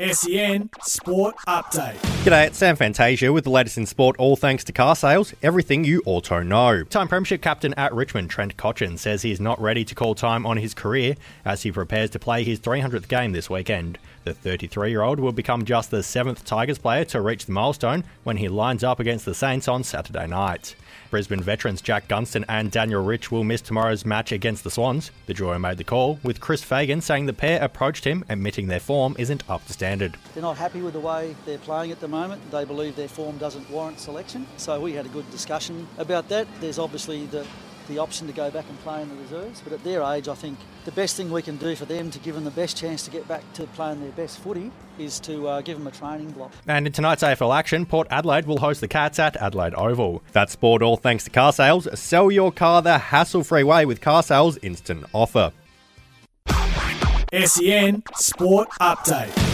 SEN Sport Update. G'day, it's Sam Fantasia with the latest in sport, all thanks to car sales, everything you auto know. Time Premiership captain at Richmond, Trent Cotchin, says he is not ready to call time on his career as he prepares to play his 300th game this weekend. The 33 year old will become just the seventh Tigers player to reach the milestone when he lines up against the Saints on Saturday night. Brisbane veterans Jack Gunston and Daniel Rich will miss tomorrow's match against the Swans. The duo made the call, with Chris Fagan saying the pair approached him admitting their form isn't up to standard. They're not happy with the way they're playing at the moment. They believe their form doesn't warrant selection. So we had a good discussion about that. There's obviously the the option to go back and play in the reserves. But at their age, I think the best thing we can do for them to give them the best chance to get back to playing their best footy is to uh, give them a training block. And in tonight's AFL action, Port Adelaide will host the Cats at Adelaide Oval. That's sport all thanks to car sales. Sell your car the hassle-free way with car sales instant offer. SEN Sport Update.